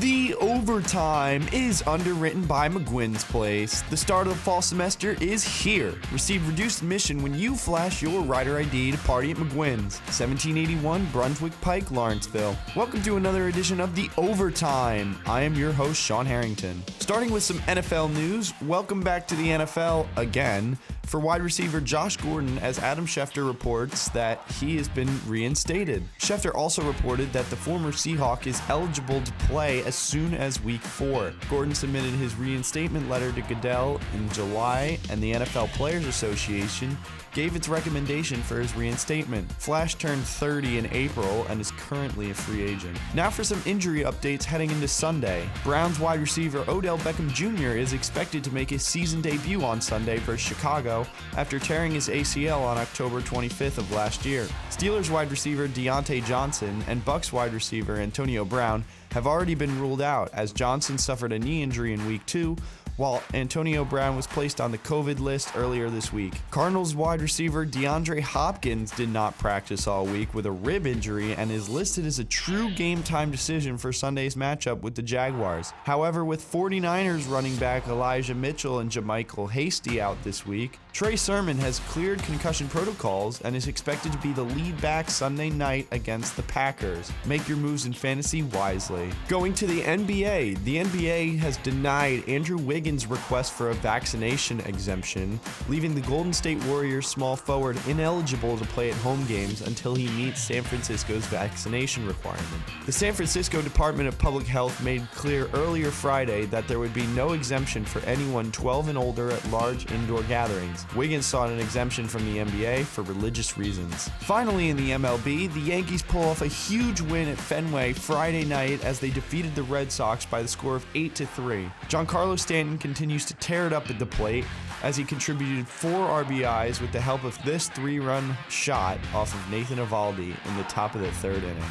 The Overtime is underwritten by McGuinn's Place. The start of the fall semester is here. Receive reduced admission when you flash your rider ID to party at McGuinn's, 1781 Brunswick Pike, Lawrenceville. Welcome to another edition of The Overtime. I am your host, Sean Harrington. Starting with some NFL news, welcome back to the NFL again for wide receiver Josh Gordon as Adam Schefter reports that he has been reinstated. Schefter also reported that the former Seahawk is eligible to play as soon as week four. Gordon submitted his reinstatement letter to Goodell in July, and the NFL Players Association gave its recommendation for his reinstatement. Flash turned 30 in April and is currently a free agent. Now for some injury updates heading into Sunday. Browns wide receiver Odell Beckham Jr. is expected to make his season debut on Sunday versus Chicago after tearing his ACL on October 25th of last year. Steelers wide receiver Diontae Johnson and Bucs wide receiver Antonio Brown have already been ruled out as Johnson suffered a knee injury in week 2 while Antonio Brown was placed on the COVID list earlier this week. Cardinals wide receiver DeAndre Hopkins did not practice all week with a rib injury and is listed as a true game time decision for Sunday's matchup with the Jaguars. However, with 49ers running back Elijah Mitchell and JaMycal Hasty out this week, Trey Sermon has cleared concussion protocols and is expected to be the lead back Sunday night against the Packers. Make your moves in fantasy wisely. Going to the NBA, the NBA has denied Andrew Wiggins' request for a vaccination exemption, leaving the Golden State Warriors small forward ineligible to play at home games until he meets San Francisco's vaccination requirement. The San Francisco Department of Public Health made clear earlier Friday that there would be no exemption for anyone 12 and older at large indoor gatherings. Wiggins sought an exemption from the NBA for religious reasons. Finally, in the MLB, the Yankees pull off a huge win at Fenway Friday night as they defeated the Red Sox by the score of 8 to 3. Giancarlo Stanton continues to tear it up at the plate as he contributed four RBIs with the help of this three-run shot off of Nathan Eovaldi in the top of the third inning.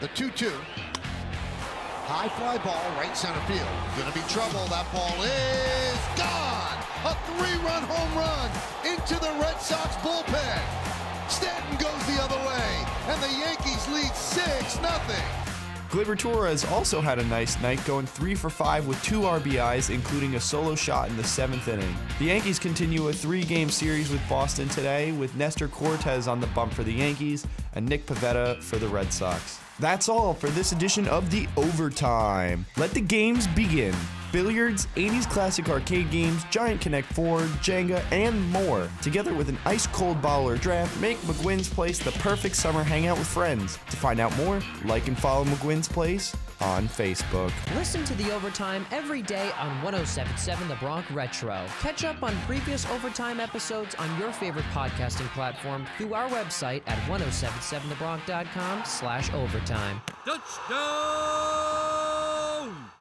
The 2-2. High fly ball, right center field. Gonna be trouble. That ball is gone. A three-run home run into the Red Sox bullpen. Stanton goes the other way, and the Yankees lead 6 nothing. Gleyber Torres also had a nice night, going 3 for 5 with two RBIs, including a solo shot in the seventh inning. The Yankees continue a three game series with Boston today, with Nestor Cortes on the bump for the Yankees and Nick Pivetta for the Red Sox. That's all for this edition of the Overtime. Let the games begin. Billiards, 80s classic arcade games, Giant Connect 4, Jenga, and more. Together with an ice cold bottle or draft, make McGuinn's Place the perfect summer hangout with friends. To find out more, like and follow McGuinn's Place on Facebook. Listen to the overtime every day on 1077 The Bronx Retro. Catch up on previous overtime episodes on your favorite podcasting platform through our website at 1077thebronx.com slash overtime. Touchdown!